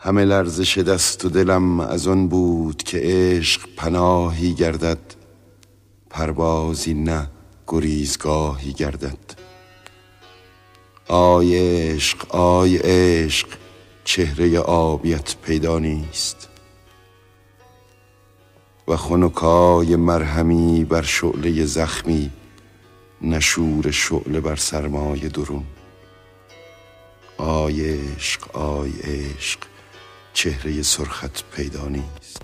همه لرزش دست و دلم از آن بود که عشق پناهی گردد پروازی نه گریزگاهی گردد. آی عشق آی عشق چهره آبیت پیدا نیست. و خنکای مرهمی بر شعله زخمی نشور شعله بر سرمای درون. آی عشق آی عشق چهره سرخت پیدا نیست.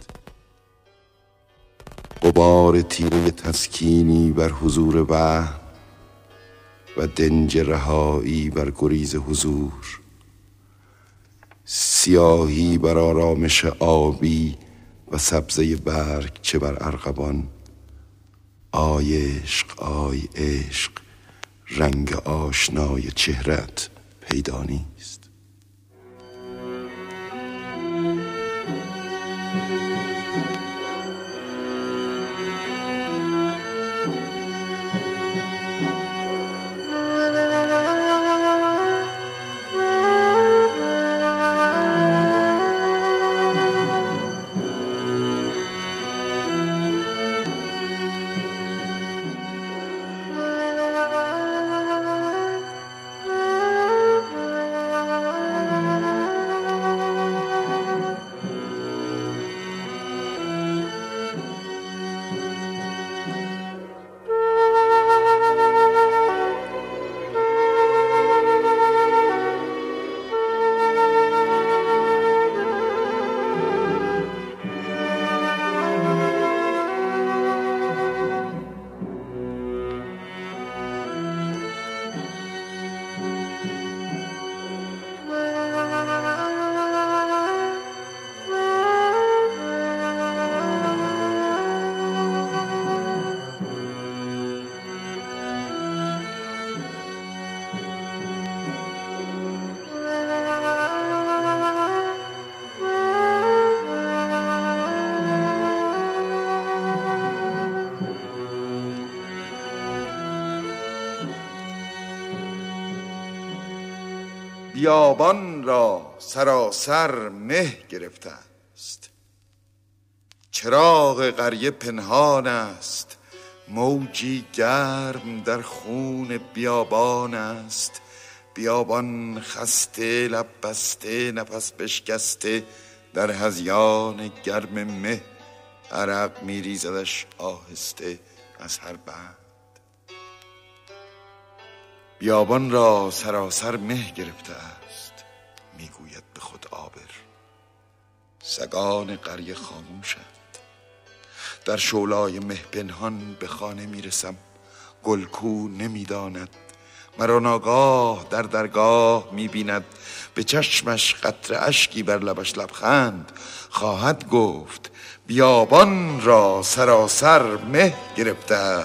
غبار تیره تسکینی بر حضور وهن و دنج رهایی بر گریز حضور. سیاهی بر آرامش آبی و سبزه برگچه بر ارغوان. آی عشق آی عشق رنگ آشنای چهرت پیدا نیست. بیابان را سراسر مه گرفته است چراغ قریه پنهان است. موجی گرم در خون بیابان است. بیابان خسته لب بسته نفس بشکسته در هزیان گرم مه. عرق میریزدش آهسته از هر بند. بیابان را سراسر مه گرفته است می‌گوید به خود آبر سگان قریه خاموشند. در شولای مه پنهان به خانه می‌رسم. گلکو نمی‌داند. مرا ناگاه در درگاه می‌بیند. به چشمش قطر اشکی بر لبش لبخند خواهد گفت. بیابان را سراسر مه گرفته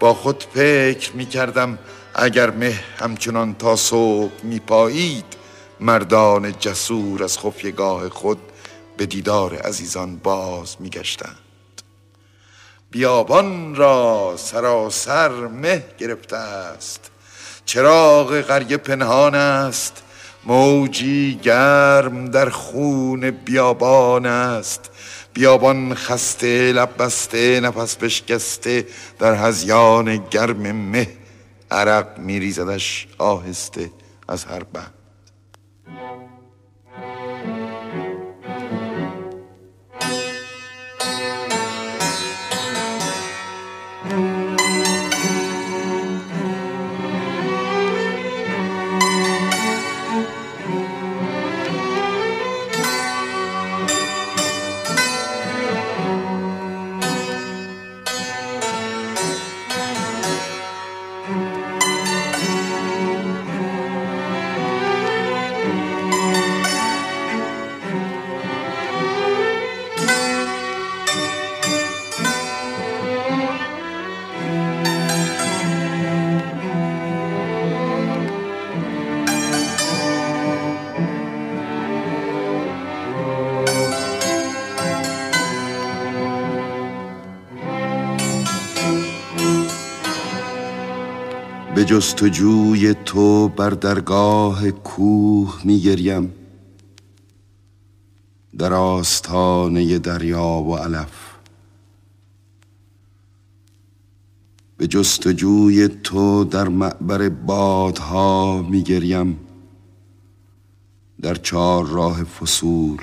با خود فکر می‌کردم اگر مه همچنان تا صبح میپایید مردان جسور از خفیگاه خود به دیدار عزیزان باز میگشتند. بیابان را سراسر مه گرفته است. چراغ قریه پنهان است. موجی گرم در خون بیابان است. بیابان خسته لب بسته نفس بشکسته در هزیان گرم مه عرق میریزدش آهسته از هر بند جستجوی تو بر درگاه کوه میگریم. در آستانه دریا و علف. به جستجوی تو در معبر بادها میگریم. در چهار راه فصول.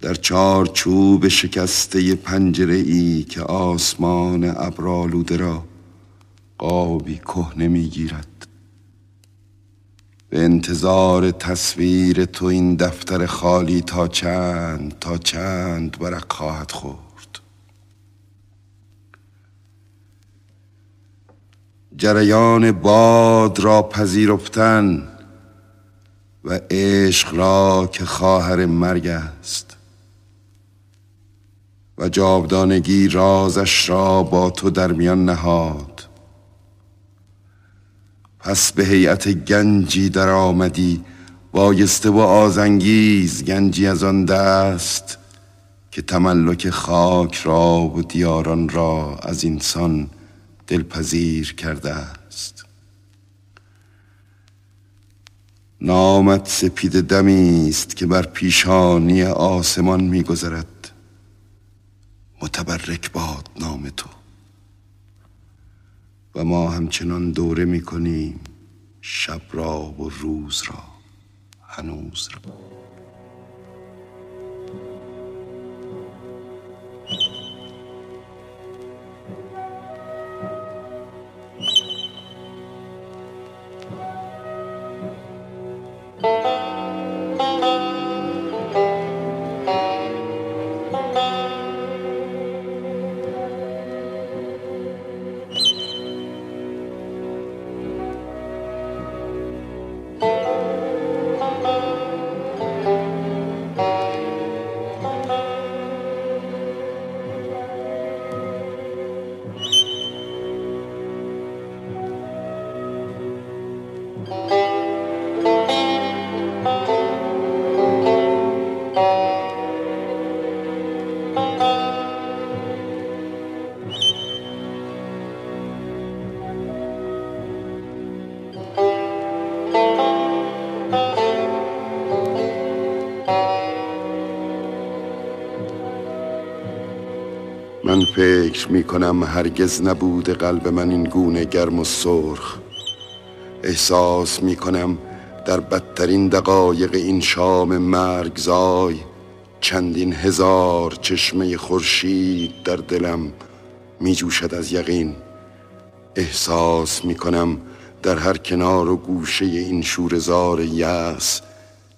در چهار چوب شکسته پنجره ای که آسمان ابرالوده را قابی کهنه می‌گیرد به انتظار تصویر تو این دفتر خالی تا چند تا چند ورق خواهد خورد. جریان باد را پذیرفتن و عشق را که خواهر مرگ است. و جاودانگی رازش را با تو در میان نهاد. پس به هیئت گنجی در آمدی بایسته و آزنگیز گنجی از آن دست که تملک خاک را و دیاران را از انسان دلپذیر کرده است. نامت سپید دمی است که بر پیشانی آسمان میگذرد. متبرک باد نام تو. و ما همچنان دوره می‌کنیم شب را و روز را هنوز را. من فکر می کنم هرگز نبود قلب من این گونه گرم و سرخ. احساس می کنم در بدترین دقایق این شام مرگزای چندین هزار چشمه خورشید در دلم می جوشد از یقین. احساس می کنم در هر کنار و گوشه این شورزار یأس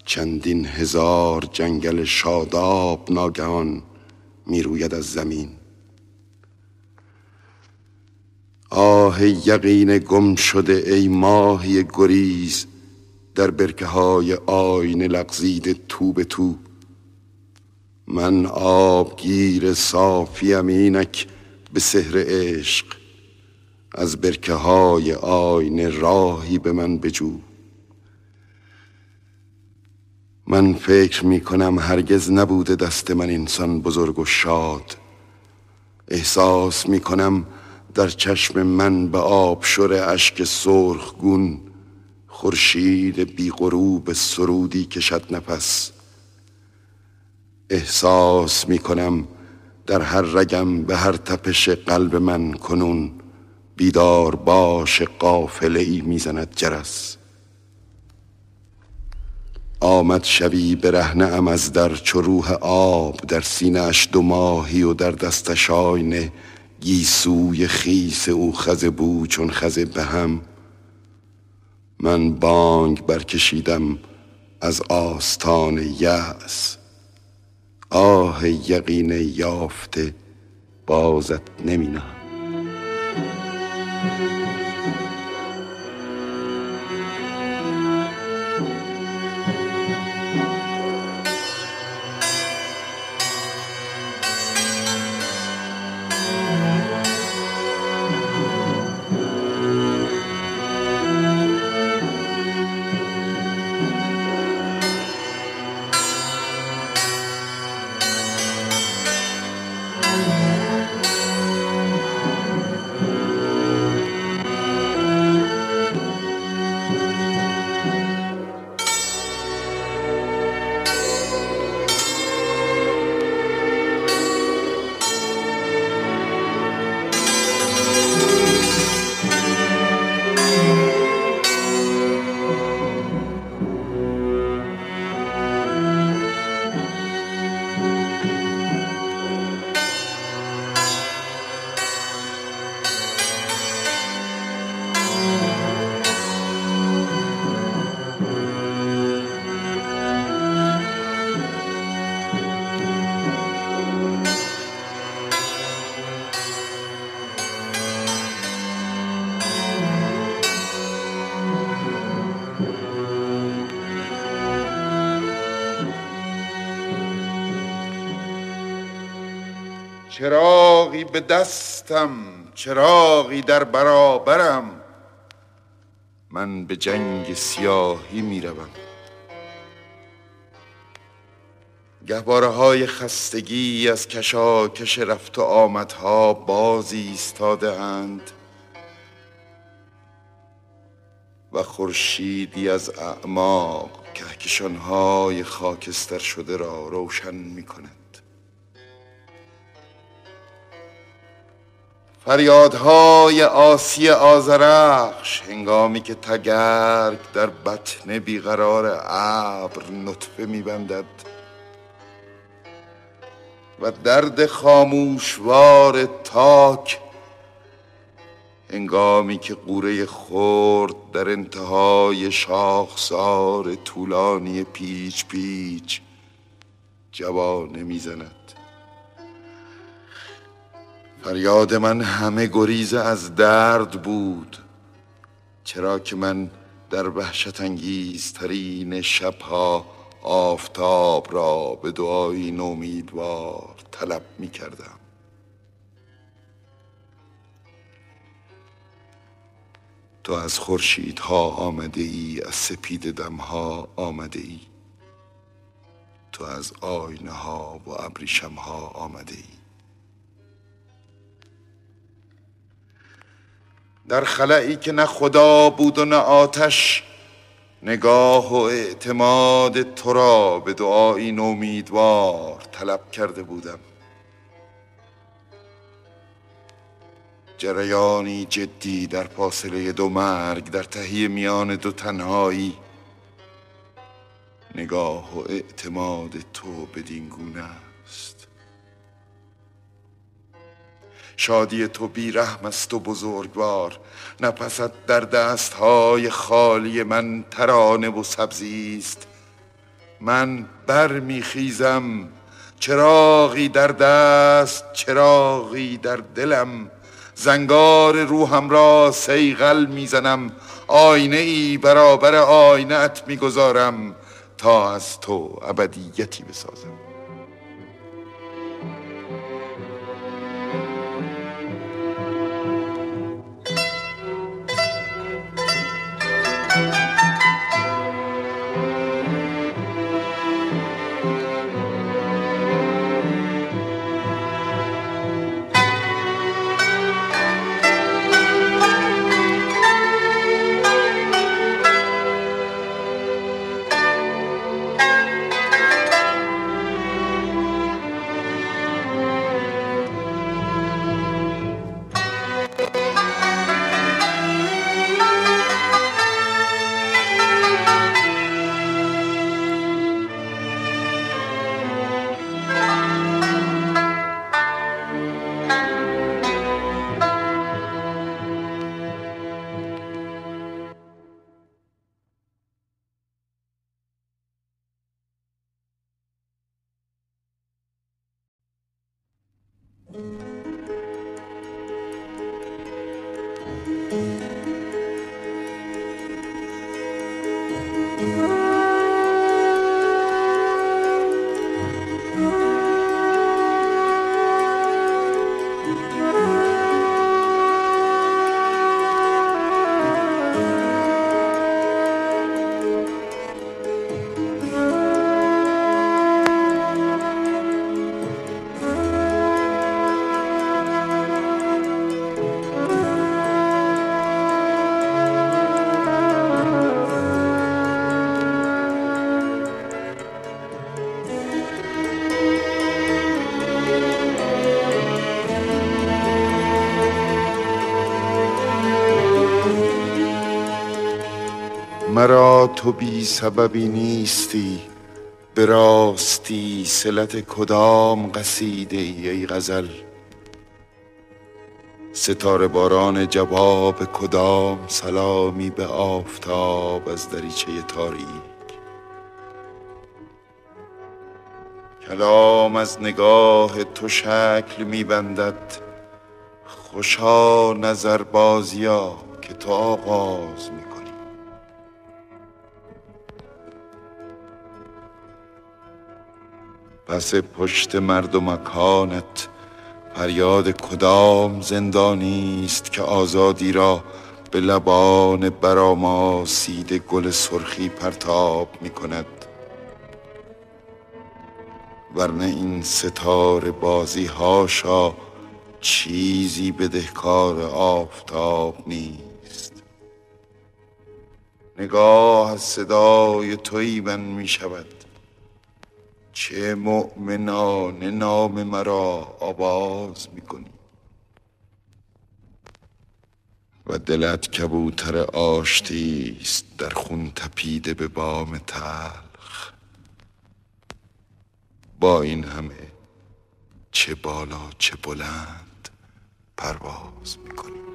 چندین هزار جنگل شاداب ناگهان می روید از زمین. آه یقین گم شده ای ماهی گریز در برکه های آین لغزید تو به تو. من آبگیر صافیم اینک به سحر عشق از برکه های آین راهی به من بجو. من فکر می کنم هرگز نبوده دست من انسان بزرگ و شاد. احساس می کنم در چشم من به آب شور اشک گون خورشید بی غروب سرودی کشد نفس. احساس می کنم در هر رگم به هر تپش قلب من کنون بیدار باش قافله ای می‌زند جرس. آمد شبی برهنه ام از در چو روح آب در سینهاش دو ماهی و در دستش آینه گیسوی خیس او خزه بو چون خزه به هم من بانگ برکشیدم از آستان یأس. آه یقین یافته بازت نمینم چراغی به دستم چراغی در برابرم. من به جنگ سیاهی می روم گهباره های خستگی از کشاکش رفت و آمدها بازی ایستاده اند. و خورشیدی از اعماق کهکشانهای خاکستر شده را روشن می کند فریادهای آسی آزرخش هنگامی که تگرگ در بطن بیقرار ابر نطفه میبندد و درد خاموشوار تاک هنگامی که قوره خورد در انتهای شاخسار طولانی پیچ پیچ جوانه می‌زند. فریاد من همه گریز از درد بود. چرا که من در وحشت انگیزترین شبها آفتاب را به دعایی نومیدوار طلب می کردم تو از خورشیدها آمده ای از سپید دمها آمده ای تو از آینه ها و ابریشم ها آمده ای در خلعی که نه خدا بود و نه آتش نگاه و اعتماد تو را به دعایی نومیدوار طلب کرده بودم. جریانی جدی در فاصله دو مرگ در تهی میان دو تنهایی نگاه و اعتماد تو بدین گونه است. شادی تو بیرحم است و بزرگوار. نفست در دستهای خالی من ترانه و سبزی است. من برمیخیزم چراغی در دست چراغی در دلم. زنگار روحم را سیغل می‌زنم. آینه ای برابر آینت می‌گذارم. تا از تو ابدیتی بسازم. تو بی سببی نیستی به راستی سلت کدام قصیده ای غزل؟ ستاره باران جواب کدام سلامی به آفتاب از دریچه تاریک؟ کلام از نگاه تو شکل میبندد خوشا نظر بازیا که تو آغاز می پس پشت مرد و مکانت فریاد کدام زندانی است که آزادی را به لبان براماسید گل سرخی پرتاب می کند؟ ورنه این ستاره بازی هاشا چیزی بدهکار آفتاب نیست. نگاه صدای توی من می شود. چه مؤمنان نام مرا آواز می کنی و دلت کبوتر آشتی است در خون تپیده به بام تلخ. با این همه چه بالا چه بلند پرواز می‌کنی.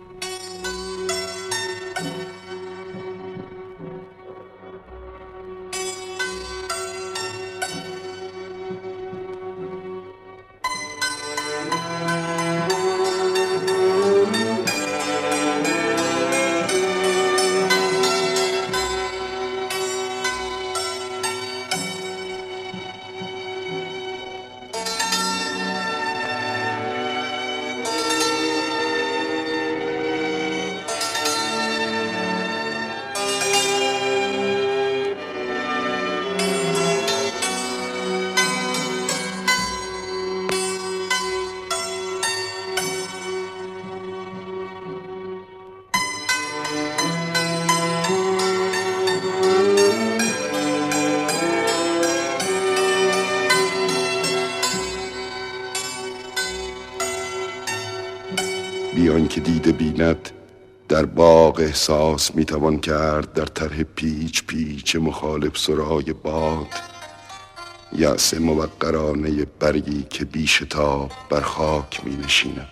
بیند در باغ احساس می‌توان کرد در طرح پیچ پیچ مخالف سرای باد. یأس موقرانه برگی که بیشتاب بر خاک می نشیند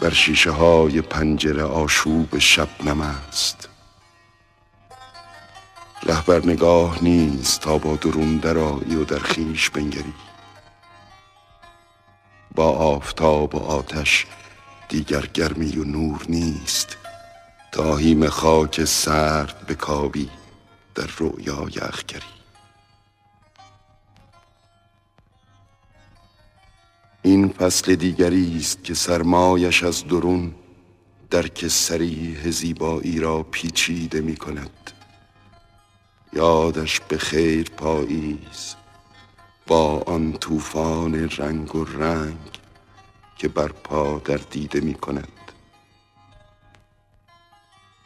بر شیشه های پنجره آشوب شبنم است. رهبر نگاه نیست تا با درون درایی و در خیش بنگری. با آفتاب و آتش دیگر گرمی و نور نیست. تا هیم خاک سرد به کابی در رویای اخگری. این فصل دیگری است که سرمایش از درون درک سریح زیبایی را پیچیده می کند. یادش به خیر پاییز با آن طوفان رنگ و رنگ که بر پا در دیده می کند.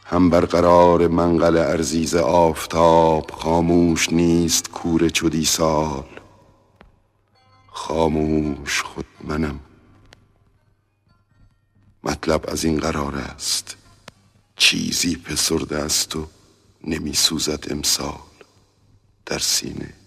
هم برقرار منقل ارزیز آفتاب خاموش نیست کور چودی سال خاموش خود منم. مطلب از این قرار است. چیزی پسرده است و نمی سوزد امسال در سینه.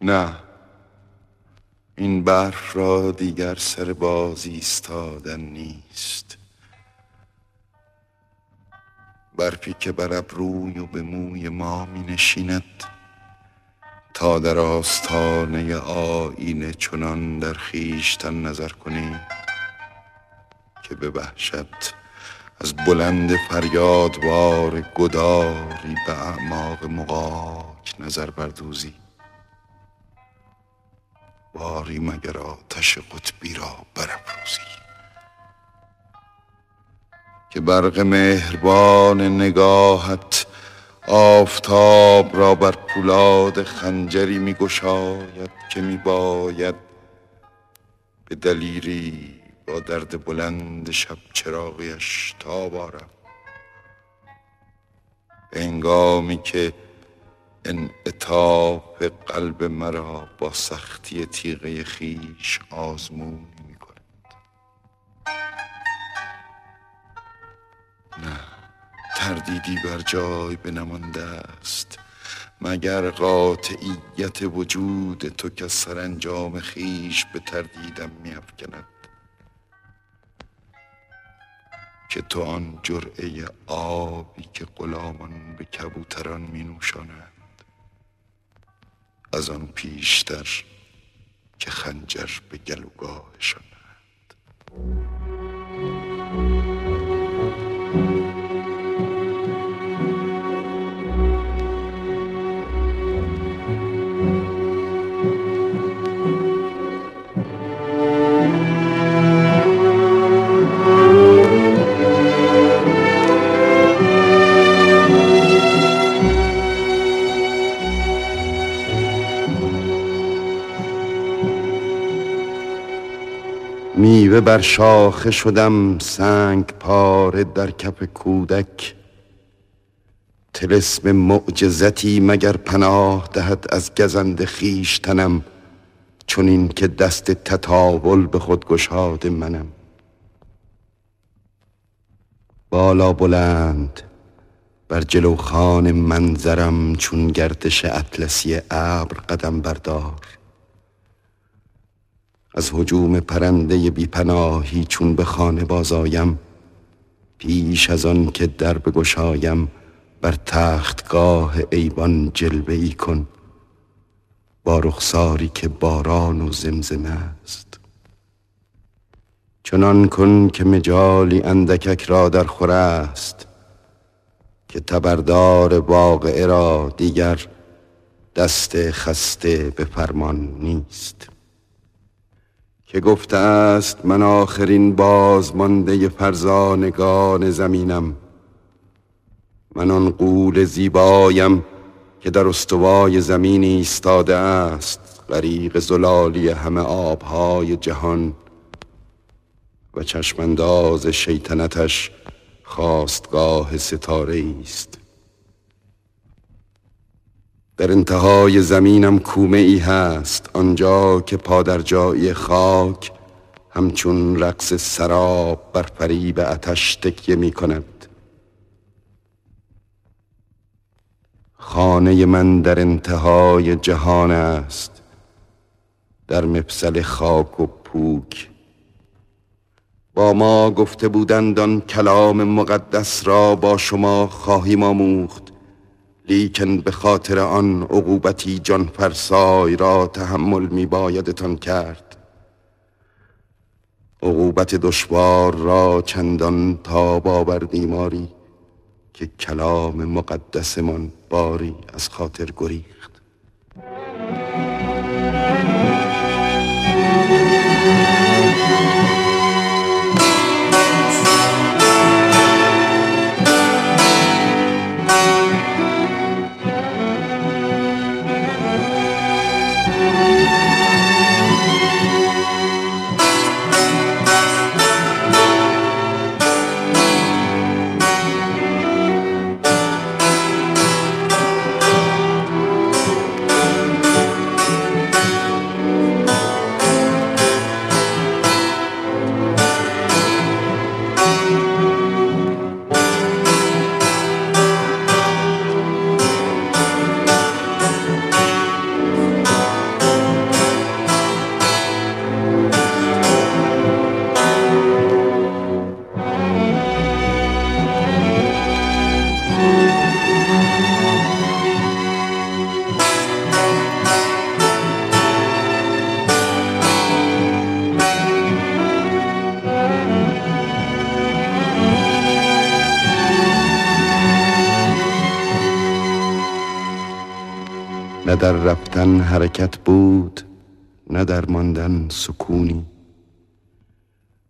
نه. این برف را دیگر سر باز ایستادن نیست. برفی که بر ابروی و به موی ما می نشیند تا در آستانه آینه چنان در خیشتن نظر کنی که به وحشت از بلند فریادوار گداری به اعماق مقاک نظر بردوزی. باری مگر آتش قطبی را برافروزی. که برق مهربان نگاهت آفتاب را بر پولاد خنجری می گشاید که می باید به دلیری با درد بلند شب چراغیش تا بارم انگامی که انعطاف قلب مرا با سختی تیغه خیش آزمون می کند نه تردیدی بر جای بنمانده است. مگر قاطعیت وجود تو که سرانجام خیش به تردیدم می افکند که تو آن جرعه آبی که غلامان به کبوتران می نوشانند از آن پیشتر که خنجر به گلوگاهشان بر شاخه شدم سنگ پاره در کف کودک. تلسم معجزتی مگر پناه دهد از گزند خیشتنم چون این که دست تطاول به خود گشاد منم. بالا بلند بر جلو خان منظرم چون گردش اطلسی ابر قدم بردار. از حجوم پرنده بیپناهی چون به خانه بازایم پیش از آن که در بگشایم بر تختگاه ایوان جلوه ای کن با رخساری که باران و زمزمه است. چنان کن که مجالی اندکک را در خوره است که تبردار واقعه را دیگر دست خسته به فرمان نیست. که گفته است من آخرین بازمانده فرزانگان زمینم. من آن قول زیبایم که در استوای زمین ایستاده است غریق زلالی همه آبهای جهان. و چشمانداز شیطنتش خواستگاه ستاره است. در انتهای زمینم کومه ای هست آنجا که پادرجایی خاک همچون رقص سراب بر فریب اتش تکیه می کند خانه من در انتهای جهان است در مفصل خاک و پوک. با ما گفته بودند آن کلام مقدس را با شما خواهیم آموخت. لیکن به خاطر آن عقوبتی جان فرسای را تحمل می بایدتان کرد. عقوبت دشوار را چندان تا باور دیماری که کلام مقدسمان باری از خاطر گریخت. در رفتن حرکت بود نه در ماندن سکونی.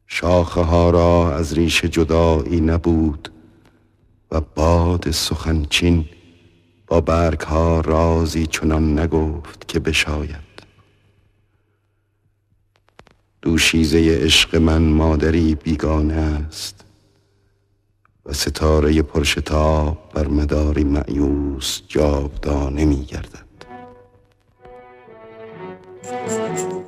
شاخه ها را از ریشه جدایی نبود و باد سخنچین با برگ ها رازی چنان نگفت که بشاید. دوشیزه عشق من مادری بیگانه است و ستاره پرشتاب بر مداری معیوس جاودانه می گردد بر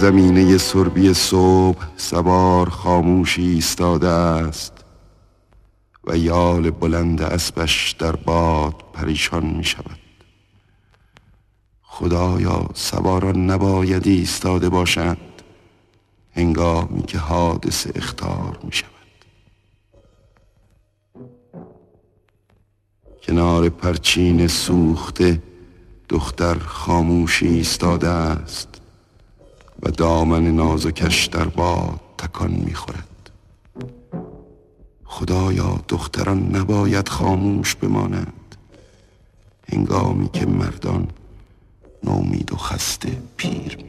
زمینه سربی صبح سوار خاموشی ایستاده است و یال بلند اسبش در باد پریشان می شود. خدایا سواران نباید ایستاده باشند. هنگامی که حادث اختار می شود. کنار پرچین سوخته دختر خاموشی ایستاده است. و دامن نازکش در باد تکان می‌خورد. خدایا دختران نباید خاموش بمانند. هنگامی که مردان نومید و خسته پیر می